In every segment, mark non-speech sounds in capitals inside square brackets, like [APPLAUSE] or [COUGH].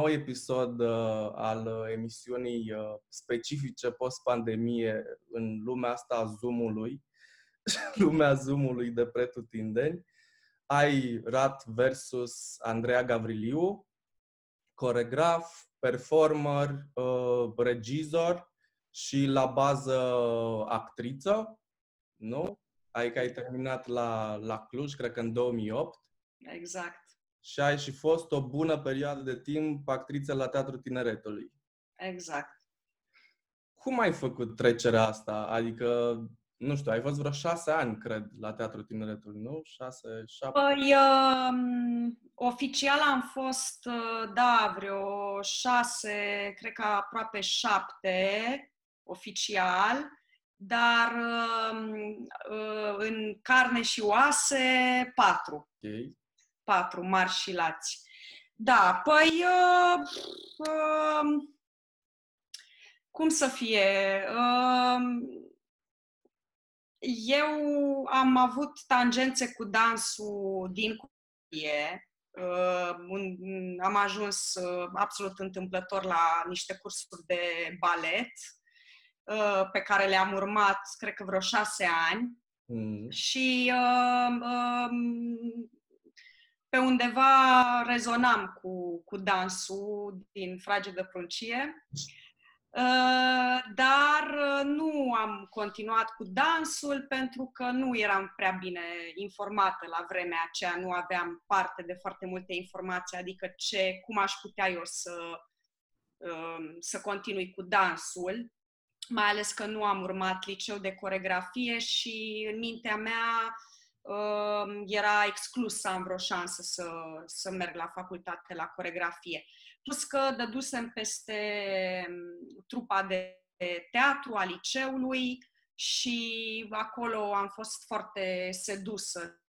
nou episod uh, al uh, emisiunii uh, specifice post-pandemie în lumea asta a Zoom-ului, [LAUGHS] lumea Zoom-ului de pretutindeni. Ai Rat versus Andreea Gavriliu, coregraf, performer, uh, regizor și la bază actriță, nu? Adică ai terminat la, la Cluj, cred că în 2008. Exact. Și ai și fost o bună perioadă de timp actriță la Teatrul Tineretului. Exact. Cum ai făcut trecerea asta? Adică, nu știu, ai fost vreo șase ani, cred, la Teatrul Tineretului, nu? Șase, șapte? Păi, uh, oficial am fost, uh, da, vreo șase, cred că aproape șapte, oficial, dar uh, uh, în carne și oase, patru. Ok. Patru, mari și lați. Da, păi... Uh, uh, cum să fie? Uh, eu am avut tangențe cu dansul din copilărie. Uh, un- am ajuns uh, absolut întâmplător la niște cursuri de balet uh, pe care le-am urmat, cred că vreo șase ani. Mm. Și uh, uh, pe undeva rezonam cu, cu dansul din Frage de Pruncie. Uh, dar uh, nu am continuat cu dansul pentru că nu eram prea bine informată la vremea aceea, nu aveam parte de foarte multe informații, adică ce, cum aș putea eu să, uh, să continui cu dansul, mai ales că nu am urmat liceu de coregrafie și în mintea mea uh, era exclus să am vreo șansă să, să merg la facultate la coregrafie. Plus că dădusem peste mm, trupa de teatru a liceului și acolo am fost foarte sedusă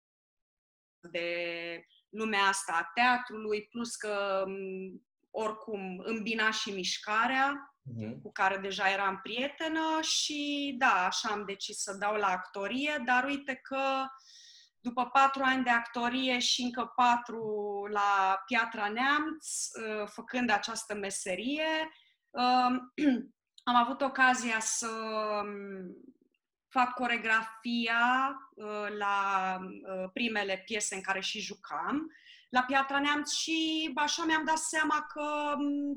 de lumea asta a teatrului, plus că mm, oricum îmbina și mișcarea, Mhm. cu care deja eram prietenă și da, așa am decis să dau la actorie, dar uite că după patru ani de actorie și încă patru la Piatra Neamț, uh, făcând această meserie, um, [CLEARS THROAT] am avut ocazia să um, fac coregrafia uh, la uh, primele piese în care și jucam la Piatra Neamț și așa mi-am dat seama că um,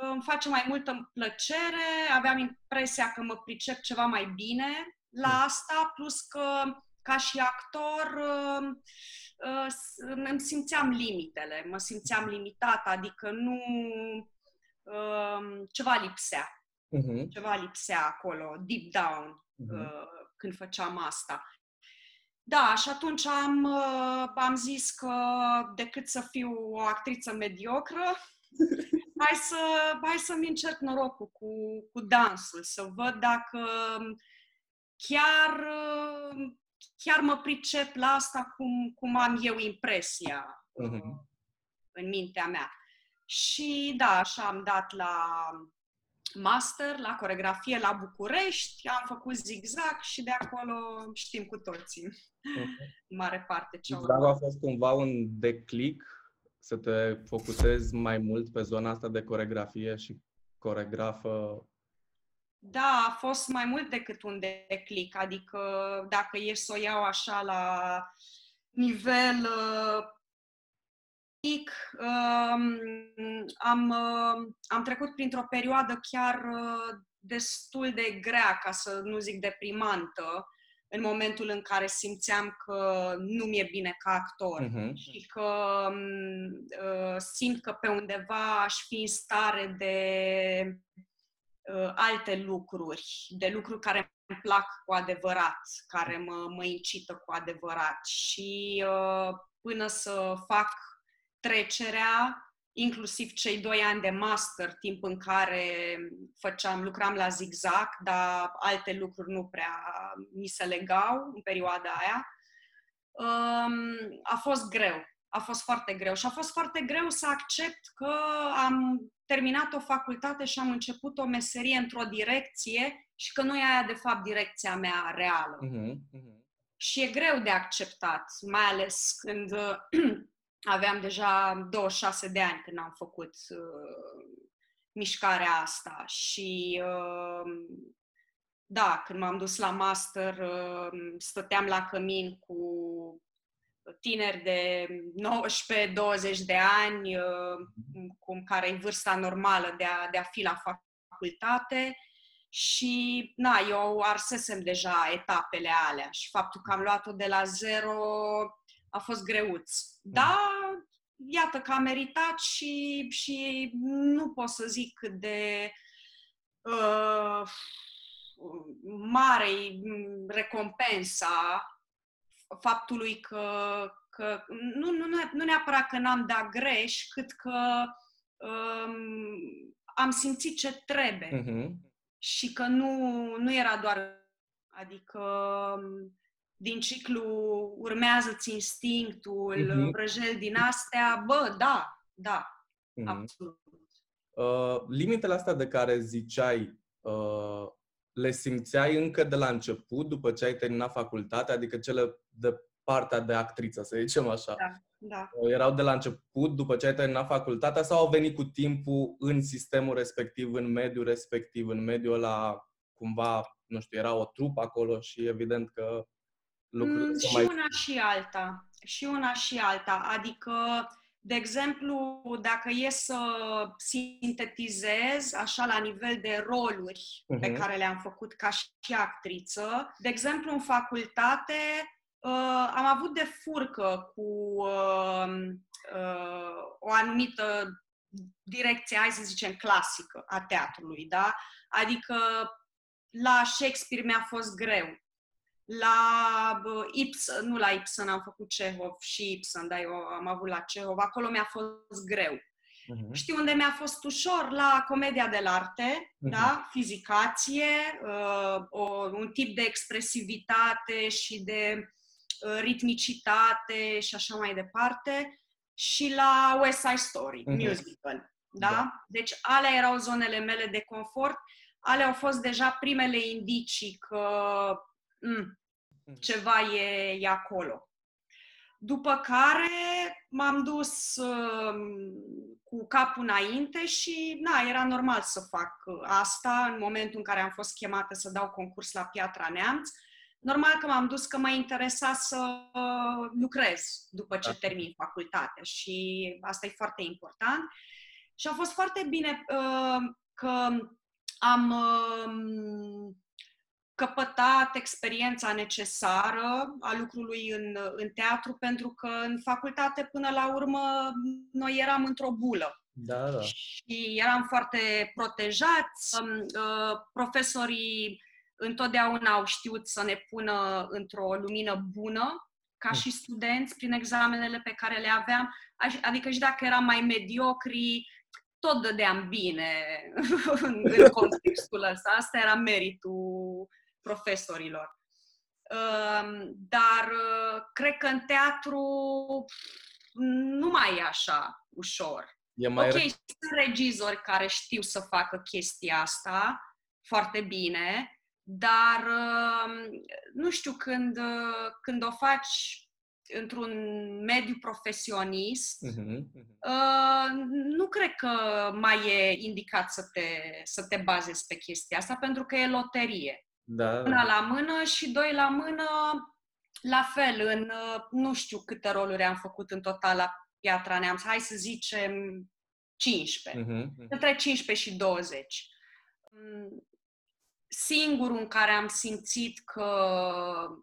îmi face mai multă plăcere, aveam impresia că mă pricep ceva mai bine la asta, plus că ca și actor uh, uh, s- îmi simțeam limitele, mă simțeam limitată, adică nu uh, ceva lipsea, Mhm. ceva lipsea acolo, deep down, Mhm. uh, când făceam asta. Da, și atunci am, uh, am zis că decât să fiu o actriță mediocră, hai, să, hai să-mi încerc norocul cu, cu dansul, să văd dacă chiar, uh, chiar mă pricep la asta cum, cum am eu impresia uh, Mhm. în mintea mea. Și da, așa am dat la master, la coregrafie la București, am făcut zigzag și de acolo știm cu toții, Mhm. în mare parte ce au Zigzag a fost cumva un declic să te focusezi mai mult pe zona asta de coregrafie și coregrafă. Da, a fost mai mult decât un declic, adică dacă e să o iau așa la nivel uh, mic, um, am, uh, am trecut printr-o perioadă chiar uh, destul de grea, ca să nu zic deprimantă, în momentul în care simțeam că nu mi-e bine ca actor Mhm. și că um, uh, simt că pe undeva aș fi în stare de uh, alte lucruri, de lucruri care îmi plac cu adevărat, care mă, mă incită cu adevărat. Și uh, până să fac trecerea, inclusiv cei doi ani de master, timp în care făceam, lucram la zigzag, dar alte lucruri nu prea mi se legau în perioada aia, um, a fost greu. A fost foarte greu și a fost foarte greu să accept că am terminat o facultate și am început o meserie într-o direcție și că nu e aia de fapt direcția mea reală. Mhm. Mhm. Și e greu de acceptat, mai ales când uh, [CLEARS THROAT] aveam deja 26 de ani când am făcut uh, mișcarea asta și uh, da, când m-am dus la master, uh, stăteam la cămin cu tineri de 19-20 de ani, uh, cum care e vârsta normală de a, de a fi la facultate și, na, eu arsesem deja etapele alea și faptul că am luat-o de la zero a fost greuț. Da, iată că a meritat și, și nu pot să zic cât de uh, mare recompensa faptului că, că nu, nu, nu neapărat că n-am dat greș, cât că um, am simțit ce trebuie. Uh-huh. Și că nu, nu era doar, adică din ciclu urmează-ți instinctul, uh-huh. vrăjeli din astea, bă, da, da, uh-huh. absolut. Uh, limitele astea de care ziceai, uh, le simțeai încă de la început, după ce ai terminat facultatea, adică cele de partea de actriță, să zicem așa. Da, da. Uh, erau de la început, după ce ai terminat facultatea, sau au venit cu timpul în sistemul respectiv, în mediul respectiv, în mediul ăla, cumva, nu știu, era o trupă acolo și evident că lucruri mm, și mai... una și alta. Și una și alta. Adică, de exemplu, dacă e să sintetizez așa la nivel de roluri uh-huh. pe mhm. care le-am făcut ca și actriță, de exemplu, în facultate uh, am avut de furcă cu uh, uh, o anumită direcție, hai să zicem, clasică a teatrului, da? Adică la Shakespeare mi-a fost greu la Ibsen, nu la Ibsen, am făcut Cehov și Ibsen, dar eu am avut la Cehov, acolo mi-a fost greu. Uh-huh. Știu unde mi-a fost ușor? La comedia de arte, uh-huh. da? fizicație, uh, o, un tip de expresivitate și de uh, ritmicitate și așa mai departe. Și la West Side Story, uh-huh. musical. Da? da? Deci alea erau zonele mele de confort. Alea au fost deja primele indicii că mm, ceva e, e acolo. După care m-am dus uh, cu capul înainte și, na, era normal să fac asta în momentul în care am fost chemată să dau concurs la Piatra Neamț. Normal că m-am dus că mă interesa să uh, lucrez după ce da. termin facultatea și asta e foarte important. Și a fost foarte bine uh, că am uh, căpătat experiența necesară a lucrului în, în teatru, pentru că în facultate, până la urmă, noi eram într-o bulă. Da, da. Și eram foarte protejați. Uh, profesorii întotdeauna au știut să ne pună într-o lumină bună, ca mm. și studenți, prin examenele pe care le aveam. Adică și dacă eram mai mediocri, tot dădeam bine [LAUGHS] în contextul ăsta. Asta era meritul profesorilor. Ehm, dar uh, cred că în teatru nu mai e așa ușor. E mai ok, sunt regizori care știu să facă chestia asta foarte bine, dar um, nu știu, când, uh, când o faci într-un mediu profesionist, uh-huh, uh-huh. nu cred că mai e indicat să te, să te bazezi pe chestia asta, pentru că e loterie. Da. Una la mână și doi la mână, la fel, în nu știu câte roluri am făcut în total la Piatra Neamț, hai să zicem 15, uh-huh, uh-huh. între 15 și 20. Mm, singurul în care am simțit că,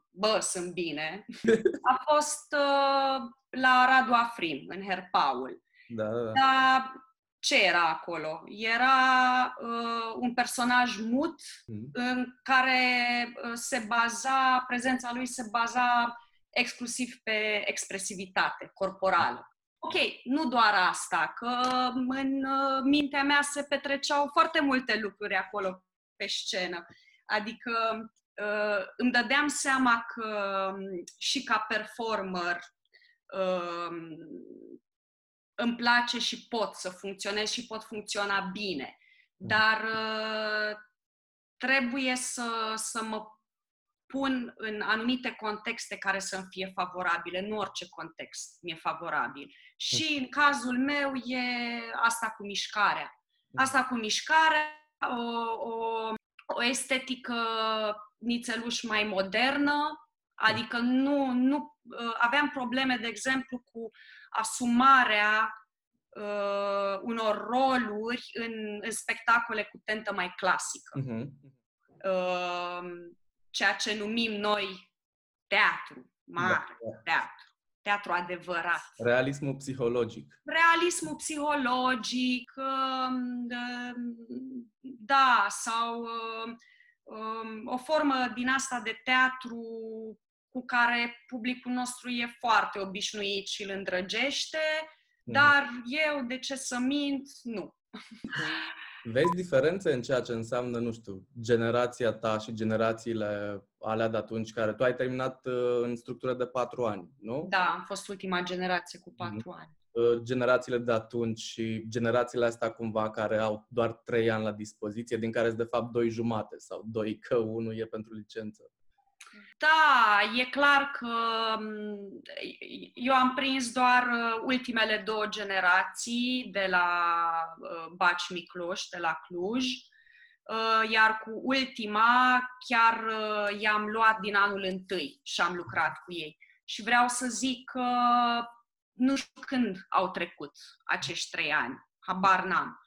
bă, sunt bine, [LAUGHS] a fost uh, la Radu Afrim, în Herpaul. Da, da, da. Dar ce era acolo? Era uh, un personaj mut mm. în care uh, se baza, prezența lui se baza exclusiv pe expresivitate corporală. Ok, nu doar asta, că în uh, mintea mea se petreceau foarte multe lucruri acolo pe scenă. Adică uh, îmi dădeam seama că um, și ca performer uh, îmi place și pot să funcționez și pot funcționa bine. Mm. Dar uh, trebuie să, să mă pun în anumite contexte care să-mi fie favorabile, în orice context mi-e favorabil. Și în cazul meu e asta cu mișcarea. Asta cu mișcarea, o, o, o estetică nițeluș mai modernă, adică nu, nu aveam probleme, de exemplu, cu asumarea uh, unor roluri în, în spectacole cu tentă mai clasică. Uh-huh. Uh, ceea ce numim noi teatru, mare da, da. teatru, teatru adevărat. Realismul psihologic. Realismul psihologic, um, da, sau um, o formă din asta de teatru cu care publicul nostru e foarte obișnuit și îl îndrăgește, Mhm. Dar eu, de ce să mint, nu. Vezi diferențe în ceea ce înseamnă, nu știu, generația ta și generațiile alea de atunci, care tu ai terminat uh, în structură de patru ani, nu? Da, am fost ultima generație cu patru mm-hmm. ani. Uh, generațiile de atunci și generațiile astea cumva care au doar trei ani la dispoziție, din care sunt de fapt doi jumate sau doi, că unul e pentru licență. Da, e clar că mm, eu am prins doar uh, ultimele două generații de la uh, Baci Micloș, de la Cluj, uh, iar cu ultima chiar i-am luat din anul întâi și am lucrat cu ei. Și vreau să zic că nu știu când au trecut acești trei ani, habar n-am.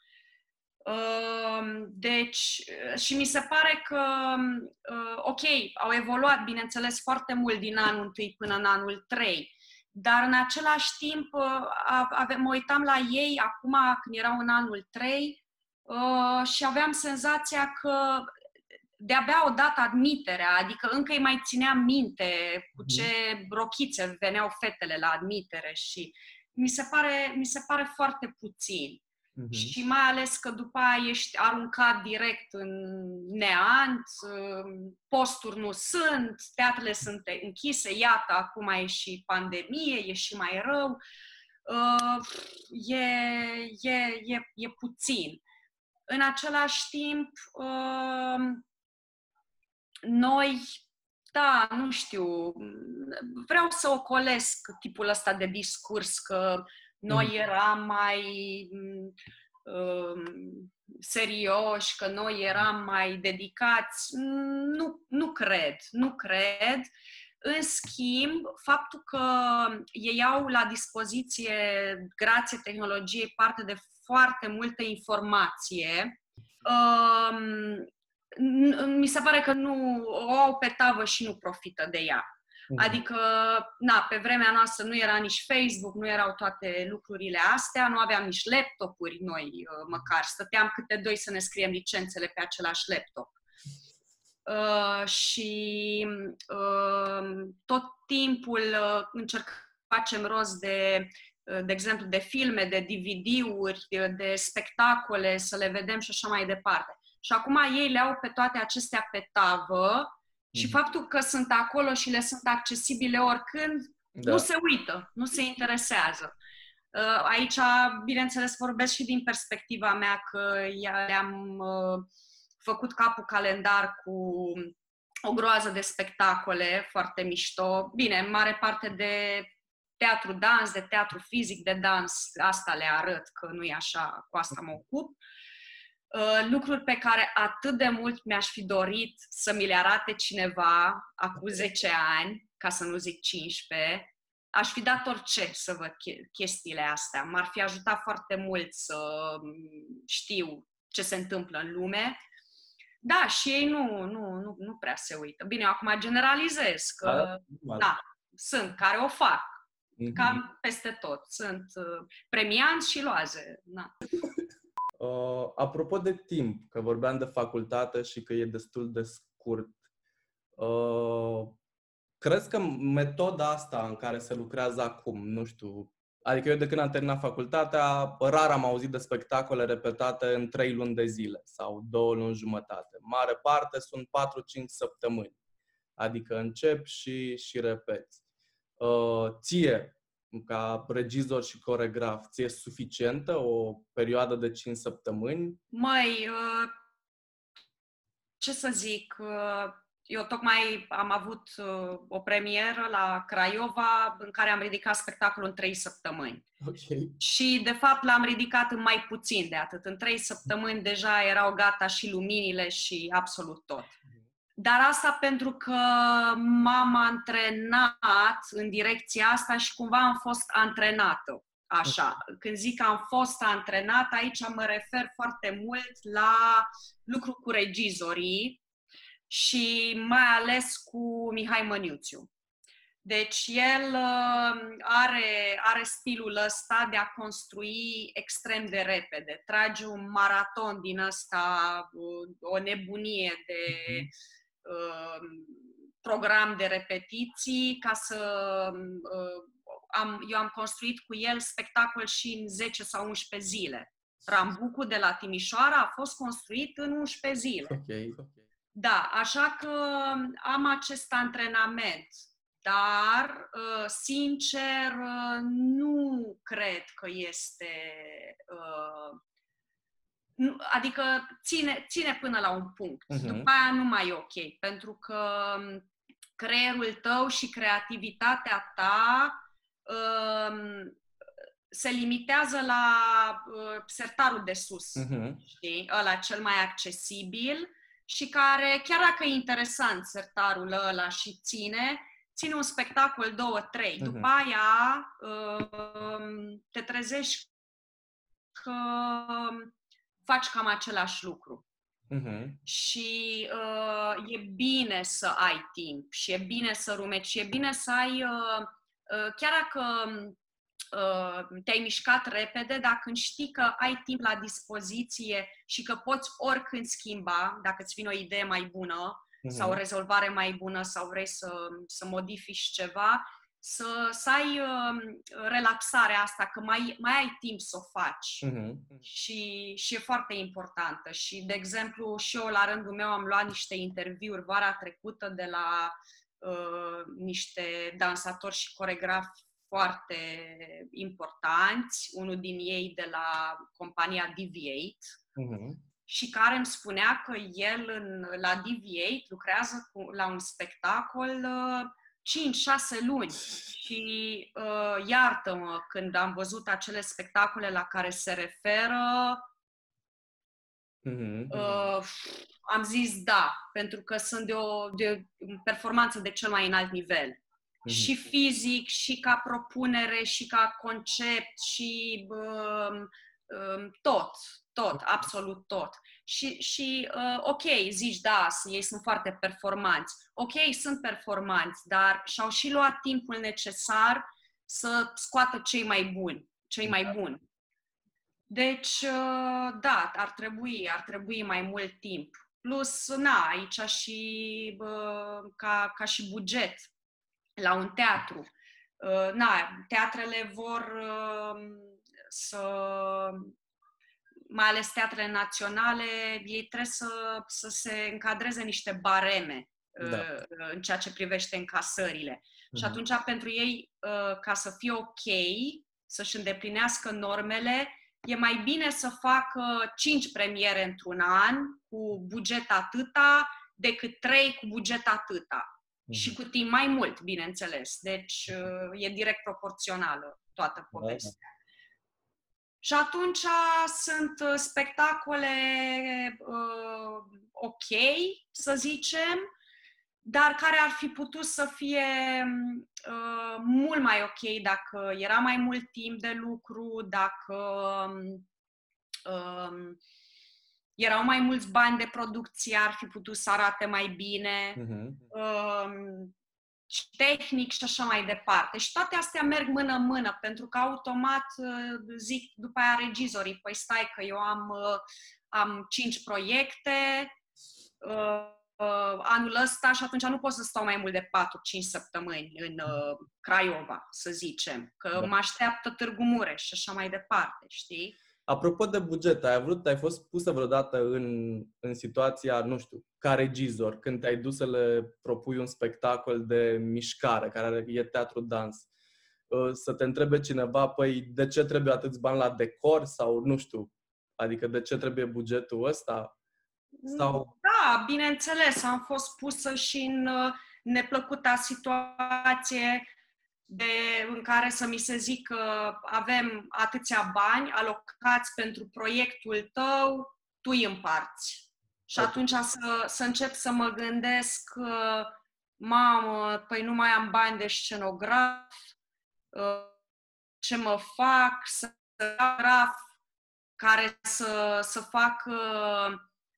Deci, și mi se pare că, ok, au evoluat, bineînțeles, foarte mult din anul 1 până în anul 3, dar în același timp avem, mă uitam la ei acum când erau în anul 3 și aveam senzația că de-abia o dată admiterea, adică încă îi mai țineam minte cu mhm. ce rochițe veneau fetele la admitere și mi se pare, mi se pare foarte puțin. Uh-huh. Și mai ales că după aia ești aruncat direct în neant, um, posturi nu sunt, teatrele sunt închise, iată, acum e și pandemie, e și mai rău. Uh, e, e, e, e puțin. În același timp, um, noi, da, nu știu, vreau să ocolesc tipul ăsta de discurs că noi mm. eram mai um, serioși, că noi eram mai dedicați. Nu, nu cred, nu cred. În schimb, faptul că ei au la dispoziție, grație tehnologiei, parte de foarte multă informație, um, mi se pare că nu o au pe tavă și nu profită de ea. Mhm. Adică, na, pe vremea noastră nu era nici Facebook, nu erau toate lucrurile astea, nu aveam nici laptopuri noi uh, măcar. Stăteam câte doi să ne scriem licențele pe același laptop. Uh, și uh, tot timpul uh, încercăm facem rost de, uh, de exemplu, de filme, de DVD-uri, de spectacole, să le vedem și așa mai departe. Și acum ei le au pe toate acestea pe tavă și mhm. faptul că sunt acolo și le sunt accesibile oricând, da. nu se uită, nu se interesează. Uh, aici, bineînțeles, vorbesc și din perspectiva mea că le-am uh, făcut capul calendar cu o groază de spectacole foarte mișto. Bine, în mare parte de teatru dans, de teatru fizic, de dans, asta le arăt că nu e așa, cu asta mă ocup. Uh, lucruri pe care atât de mult mi-aș fi dorit să mi le arate cineva acum 10 ani, ca să nu zic 15, aș fi dat orice să văd chestiile astea. M-ar fi ajutat foarte mult să mm, știu ce se întâmplă în lume. Da, și ei nu, nu, nu, nu prea se uită. Bine, acum generalizez, că da, da sunt care o fac. Mm-hmm. Cam peste tot. Sunt uh, premianți și loaze. Da. [LAUGHS] Uh, apropo de timp, că vorbeam de facultate și că e destul de scurt, uh, crezi că metoda asta în care se lucrează acum, nu știu, adică eu de când am terminat facultatea, rar am auzit de spectacole repetate în trei luni de zile sau două luni jumătate. Mare parte sunt 4-5 săptămâni. Adică încep și, și repeți. Uh, ție, ca regizor și coregraf, ți-e suficientă o perioadă de 5 săptămâni? Mai, uh, ce să zic, uh, eu tocmai am avut uh, o premieră la Craiova în care am ridicat spectacolul în trei săptămâni. Ok. Și, de fapt, l-am ridicat în mai puțin de atât. În trei săptămâni deja erau gata și luminile și absolut tot. Dar asta pentru că m-am antrenat în direcția asta și cumva am fost antrenată. Așa, când zic că am fost antrenat, aici mă refer foarte mult la lucru cu regizorii și mai ales cu Mihai Măniuțiu. Deci el uh, are, are stilul ăsta de a construi extrem de repede. Trage un maraton din ăsta, uh, o nebunie de uh, program de repetiții ca să uh, am, eu am construit cu el spectacol și în 10 sau 11 zile. Rambucul de la Timișoara a fost construit în 11 zile. Ok. Da, așa că am acest antrenament, dar, uh, sincer, uh, nu cred că este. Uh, adică ține, ține până la un punct. Uh-huh. După aia nu mai e ok, pentru că creierul tău și creativitatea ta um, se limitează la sertarul de sus, uh-huh. știi? Ăla cel mai accesibil și care, chiar dacă e interesant sertarul ăla și ține, ține un spectacol, două, trei. Uh-huh. După aia uh, te trezești că faci cam același lucru. Uh-huh. Și uh, e bine să ai timp și e bine să rumeci și e bine să ai, uh, uh, chiar dacă Uh, te-ai mișcat repede, dacă știi că ai timp la dispoziție și că poți oricând schimba, dacă îți vine o idee mai bună uh-huh. sau o rezolvare mai bună sau vrei să, să modifici ceva, să, să ai uh, relaxarea asta, că mai, mai ai timp să o faci. Uh-huh. Și, și e foarte importantă. Și, de exemplu, și eu la rândul meu am luat niște interviuri vara trecută de la uh, niște dansatori și coregrafi foarte importanți, unul din ei de la compania Deviate, uh-huh. și care îmi spunea că el în, la Deviate lucrează cu, la un spectacol uh, 5-6 luni. Și uh, iartă-mă, când am văzut acele spectacole la care se referă, uh-huh. uh, am zis da, pentru că sunt de o, de o performanță de cel mai înalt nivel și mhm. fizic, și ca propunere, și ca concept, și um, um, tot, tot, absolut tot. Și, și uh, ok, zici, da, ei sunt foarte performanți. Ok, sunt performanți, dar și-au și luat timpul necesar să scoată cei mai buni, cei mai da. buni. Deci, uh, da, ar trebui, ar trebui mai mult timp. Plus, na, aici și uh, ca, ca și buget la un teatru. Uh, na, teatrele vor uh, să, mai ales teatrele naționale, ei trebuie să, să se încadreze niște bareme uh, da. în ceea ce privește încasările. Uh-huh. Și mhm. atunci, pentru ei, ca să fie ok, să-și îndeplinească normele, e mai bine să facă cinci premiere într-un an cu buget atâta decât trei cu buget atâta. Și mhm. cu timp mai mult, bineînțeles. Deci uh, e direct proporțională toată da, povestea. Da. Și atunci sunt uh, spectacole uh, ok, să zicem, dar care ar fi putut să fie uh, mult mai ok dacă era mai mult timp de lucru, dacă uh, erau mai mulți bani de producție, ar fi putut să arate mai bine, uh-huh. uh, tehnic și așa mai departe. Și toate astea merg mână-mână, pentru că automat uh, zic după aia regizorii, păi stai că eu am, uh, am cinci proiecte, uh, uh, anul ăsta și atunci nu pot să stau mai mult de 4-5 săptămâni în uh, Craiova, să zicem, că da. mă așteaptă Târgu Mureș și așa mai departe, știi? Apropo de buget, ai avut, ai fost pusă vreodată în, în situația, nu știu, ca regizor, când te-ai dus să le propui un spectacol de mișcare, care e teatru dans, uh, să te întrebe cineva, păi de ce trebuie atâți bani la decor sau nu știu, adică de ce trebuie bugetul ăsta? Sau... Da, da, bineînțeles, am fost pusă și în uh, neplăcuta situație de, în care să mi se zică avem atâția bani alocați pentru proiectul tău, tu îi împarți. Și atunci să, să încep să mă gândesc, uh, mamă, păi nu mai am bani de scenograf, uh, ce mă fac, să graf care să, să facă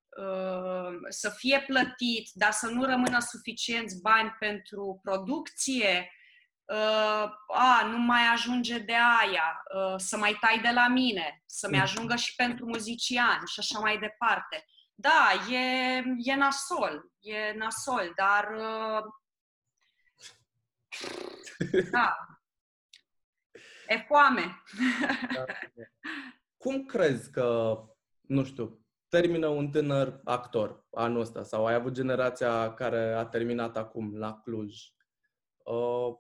uh, să fie plătit, dar să nu rămână suficienți bani pentru producție, uh, a, nu mai ajunge de aia, uh, să mai tai de la mine, să-mi ajungă și pentru muziciani și așa mai departe. Da, e, e nasol, e nasol, dar da, e foame. Da, [LAUGHS] Cum crezi că, nu știu, termină un tânăr actor anul ăsta sau ai avut generația care a terminat acum la Cluj? Uh,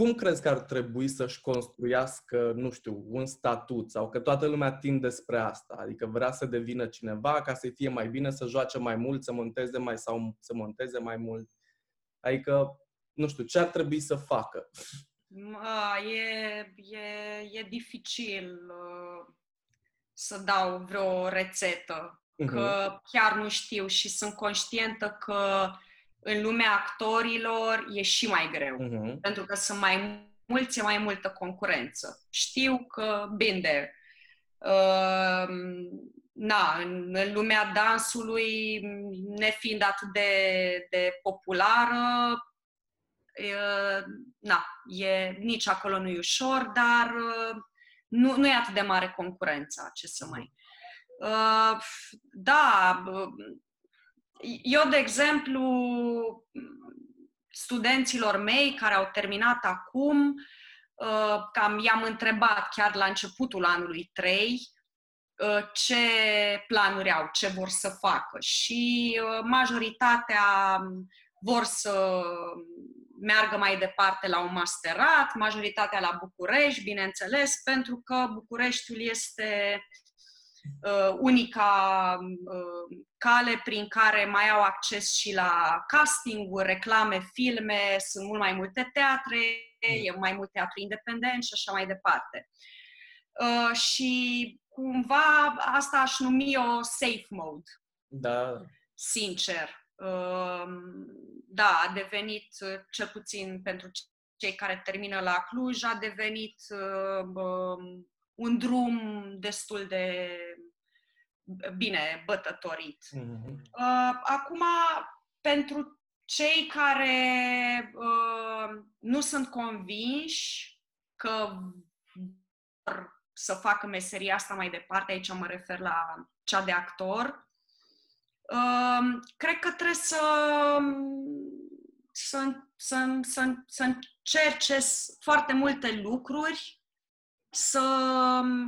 cum crezi că ar trebui să-și construiască, nu știu, un statut sau că toată lumea tinde spre asta? Adică vrea să devină cineva ca să fie mai bine, să joace mai mult, să monteze mai sau să monteze mai mult. Adică, nu știu, ce ar trebui să facă? E, e, e dificil uh, să dau vreo rețetă, uh-huh. că chiar nu știu și sunt conștientă că în lumea actorilor e și mai greu, uh-huh. pentru că sunt mai mulți, e mai multă concurență. Știu că bine, uh, na, în, în lumea dansului, nefiind atât de, de populară, uh, na, e, nici acolo nu e ușor, dar uh, nu, nu e atât de mare concurența, ce să mai... Uh, da, eu, de exemplu, studenților mei care au terminat acum, uh, cam i-am întrebat chiar la începutul anului 3 uh, ce planuri au, ce vor să facă. Și uh, majoritatea vor să meargă mai departe la un masterat, majoritatea la București, bineînțeles, pentru că Bucureștiul este uh, unica uh, cale prin care mai au acces și la casting reclame, filme, sunt mult mai multe teatre, e mai mult teatru independent și așa mai departe. Uh, și cumva asta aș numi o safe mode. Da. Sincer. Uh, da, a devenit, cel puțin pentru cei care termină la Cluj, a devenit uh, un drum destul de bine bătătorit. Mm-hmm. Acum, pentru cei care uh, nu sunt convinși că vor să facă meseria asta mai departe, aici mă refer la cea de actor, uh, cred că trebuie să, să, să, să, să încerce foarte multe lucruri să,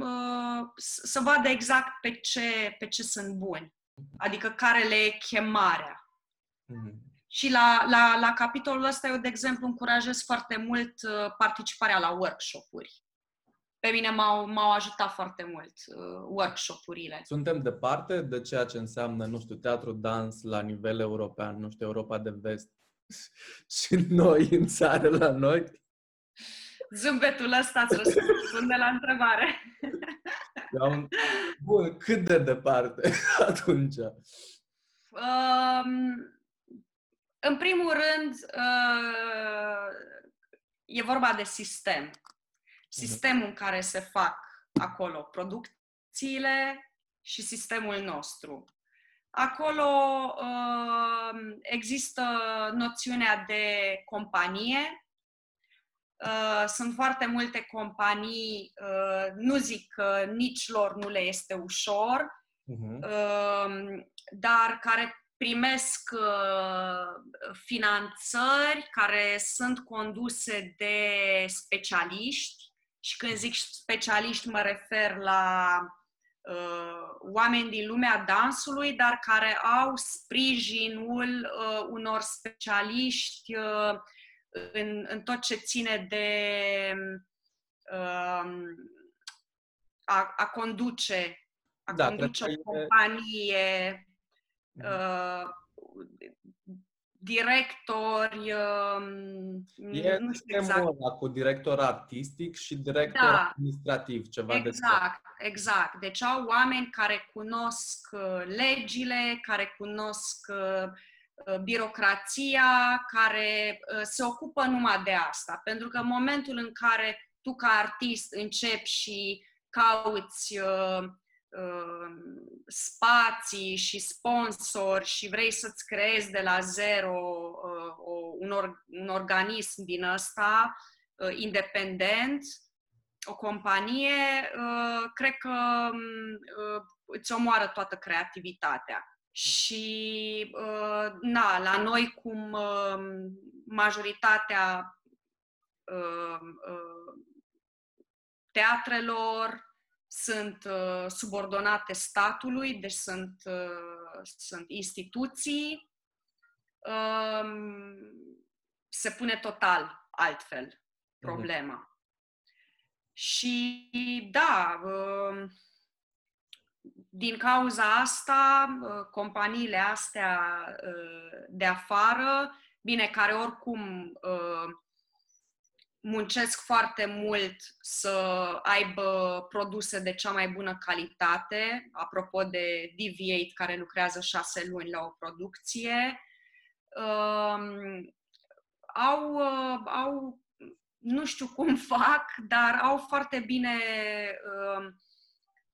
uh, să vadă exact pe ce, pe ce sunt buni, adică care le e chemarea. Mm-hmm. Și la, la, la capitolul ăsta eu, de exemplu, încurajez foarte mult uh, participarea la workshop-uri. Pe mine m-au, m-au ajutat foarte mult uh, workshop-urile. Suntem departe de ceea ce înseamnă, nu știu, teatru, dans la nivel european, nu știu, Europa de vest [LAUGHS] și noi în țară la noi zâmbetul ăsta îți răspunde la întrebare. [LAUGHS] un... Bun, cât de departe [LAUGHS] atunci? Um, în primul rând, uh, e vorba de sistem. Sistemul în care se fac acolo producțiile și sistemul nostru. Acolo uh, există noțiunea de companie, Uh, sunt foarte multe companii, uh, nu zic că nici lor nu le este ușor, uh-huh. uh, dar care primesc uh, finanțări care sunt conduse de specialiști și când zic specialiști mă refer la uh, oameni din lumea dansului, dar care au sprijinul uh, unor specialiști uh, în, în tot ce ține de um, a, a conduce, a da, conduce o companie, mhm. uh, directori, um, E nu știu sistemul exact. ăla cu director artistic și director Da. administrativ, ceva de Exact, exact. Deci au oameni care cunosc uh, legile, care cunosc uh, uh, birocrația, care uh, se ocupă numai de asta. Pentru că în momentul în care tu ca artist începi și cauți uh, uh, spații și sponsori și vrei să-ți creezi de la zero uh, o, un, or, un organism din ăsta uh, independent, o companie, uh, cred că um, uh, îți omoară toată creativitatea. Și, uh, na, la noi, cum uh, majoritatea uh, uh, teatrelor sunt uh, subordonate statului, deci sunt, uh, sunt instituții, um, se pune total altfel problema. Și da, uh, din cauza asta, uh, companiile astea uh, de afară, bine, care oricum uh, muncesc foarte mult să aibă produse de cea mai bună calitate, apropo de DV8 care lucrează șase luni la o producție, um, au, uh, au, nu știu cum [LAUGHS] fac, dar au foarte bine um,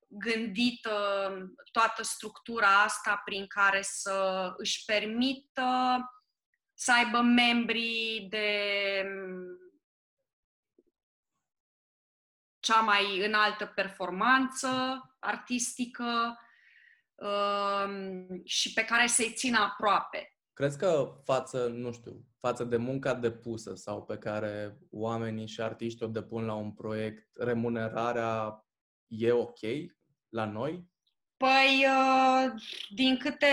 gândită toată structura asta prin care să își permită să aibă membrii de cea mai înaltă performanță artistică um, și pe care să-i țină aproape. Crezi că față, nu știu, față de munca depusă sau pe care oamenii și artiștii o depun la un proiect, remunerarea e ok la noi? Păi, uh, din câte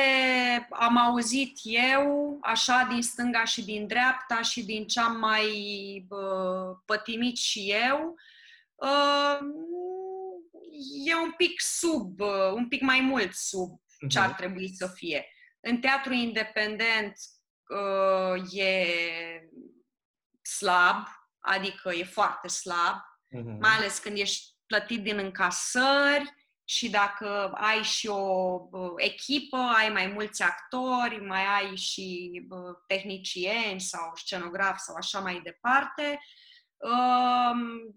am auzit eu, așa din stânga și din dreapta și din ce am mai uh, pătimit și eu, uh, e un pic sub, uh, un pic mai mult sub ce ar Mhm. trebui să fie. În teatru independent uh, e slab, adică e foarte slab, Mhm. mai ales când ești plătit din încasări și dacă ai și o uh, echipă, ai mai mulți actori, mai ai și uh, tehnicieni sau scenografi sau așa mai departe, um,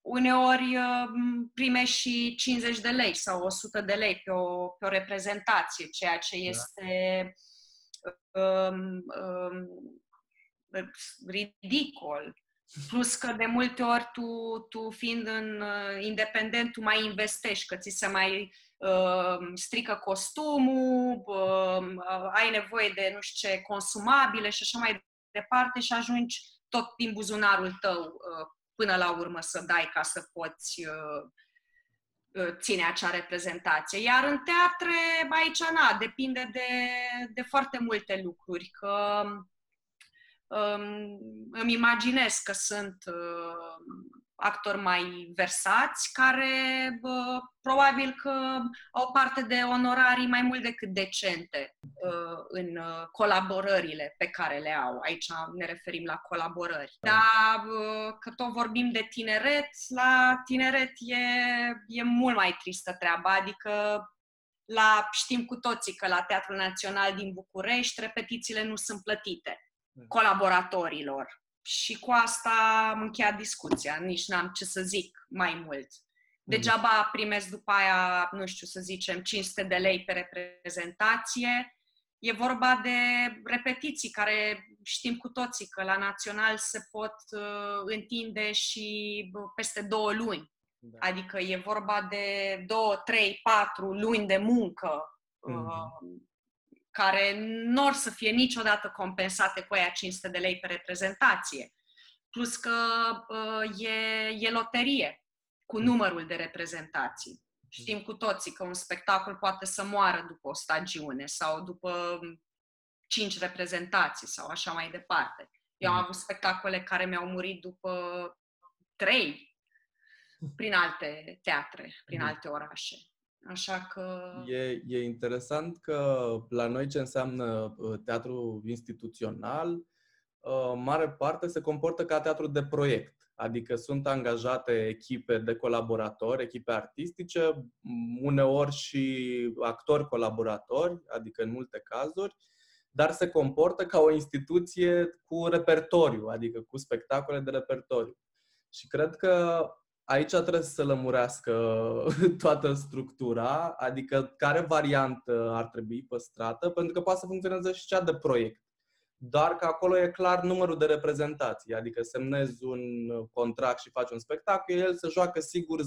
uneori um, primești și 50 de lei sau 100 de lei pe o, pe o reprezentație, ceea ce este um, um, ridicol. Plus că de multe ori tu, tu fiind în uh, independent, tu mai investești, că ți se mai uh, strică costumul, uh, uh, ai nevoie de nu știu ce consumabile și așa mai departe și ajungi tot din buzunarul tău uh, până la urmă să dai ca să poți uh, uh, ține acea reprezentație. Iar în teatre, aici, na, depinde de, de foarte multe lucruri, că um, îmi imaginez că sunt uh, actori mai versați care uh, probabil că au parte de onorarii mai mult decât decente uh, în uh, colaborările pe care le au. Aici ne referim la colaborări. Dar uh, că tot vorbim de tineret, la tineret e, e mult mai tristă treaba, adică la, știm cu toții că la Teatrul Național din București repetițiile nu sunt plătite colaboratorilor. Și cu asta am încheiat discuția, nici n-am ce să zic mai mult. Degeaba primesc după aia, nu știu, să zicem, 500 de lei pe reprezentație. E vorba de repetiții care știm cu toții că la național se pot uh, întinde și bă, peste două luni. Da. Adică e vorba de două, trei, patru luni de muncă Mhm. uh, care nu or să fie niciodată compensate cu aia 500 de lei pe reprezentație. Plus că uh, e, e loterie cu numărul de reprezentații. Știm cu toții că un spectacol poate să moară după o stagiune sau după cinci reprezentații sau așa mai departe. Eu am Mhm. avut spectacole care mi-au murit după trei prin alte teatre, prin Mhm. alte orașe. Așa că... E, e interesant că la noi ce înseamnă uh, teatru instituțional, uh, mare parte se comportă ca teatru de proiect. Adică sunt angajate echipe de colaboratori, echipe artistice, uneori și actori colaboratori, adică în multe cazuri, dar se comportă ca o instituție cu repertoriu, adică cu spectacole de repertoriu. Și cred că aici trebuie să se lămurească [LAUGHS] toată structura, adică care variantă ar trebui păstrată, pentru că poate să funcționeze și cea de proiect. Doar că acolo e clar numărul de reprezentații, adică semnezi un contract și faci un spectacol, el se joacă sigur 10-20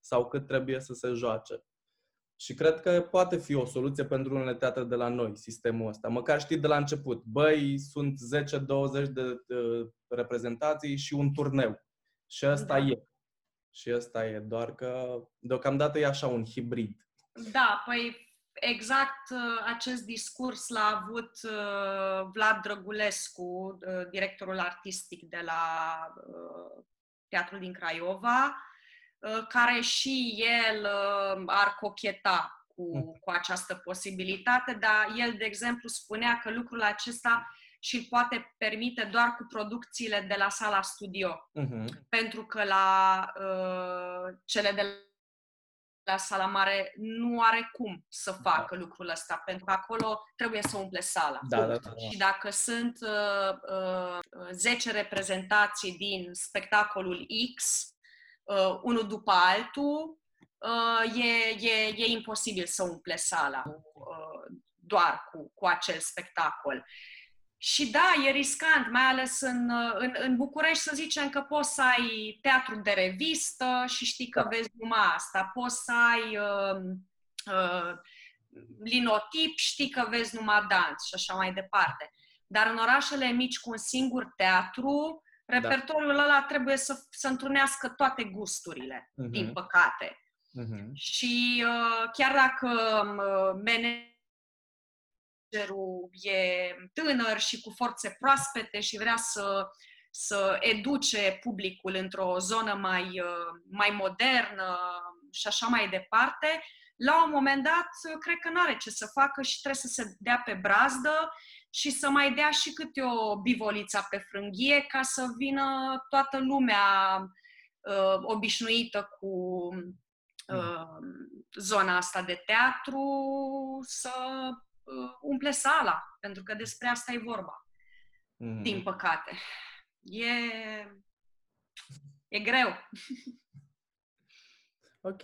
sau cât trebuie să se joace. Și cred că poate fi o soluție pentru unele teatre de la noi, sistemul ăsta. Măcar știi de la început, băi, sunt 10-20 de uh, reprezentații și un turneu. Și ăsta da. e. Și ăsta e, doar că deocamdată e așa un hibrid. Da, păi exact uh, acest discurs l-a avut uh, Vlad Drăgulescu, uh, directorul artistic de la Teatrul din Craiova, care și el ar cocheta cu, mm. cu această posibilitate, dar el, de exemplu, spunea că lucrul acesta și îl poate permite doar cu producțiile de la sala studio. Uh-huh. Pentru că la uh, cele de la sala mare nu are cum să da. facă da. lucrul ăsta, pentru că acolo trebuie să umple sala. Da, da, da, da. Și dacă sunt uh, uh, 10 reprezentații din spectacolul X, uh, unul după altul, uh, e, e, e imposibil să umple sala uh, doar cu, cu acel spectacol. Și da, e riscant, mai ales în, în, în București, să zicem că poți să ai teatru de revistă și știi că da. vezi numai asta. Poți să ai uh, uh, linotip, știi că vezi numai dans și așa mai departe. Dar în orașele mici cu un singur teatru, da. repertoriul ăla trebuie să, să întrunească toate gusturile, uh-huh. din păcate. Uh-huh. Și uh, chiar dacă uh, managerul e tânăr și cu forțe proaspete și vrea să, să educe publicul într-o zonă mai, mai modernă și așa mai departe, la un moment dat, cred că nu are ce să facă și trebuie să se dea pe brazdă și să mai dea și câte o bivoliță pe frânghie ca să vină toată lumea uh, obișnuită cu uh, zona asta de teatru să uh, umple sala, pentru că despre asta e vorba. Mm. Din păcate. E, e greu. Ok.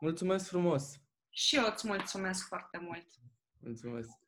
Mulțumesc frumos! Și eu îți mulțumesc foarte mult! Mulțumesc!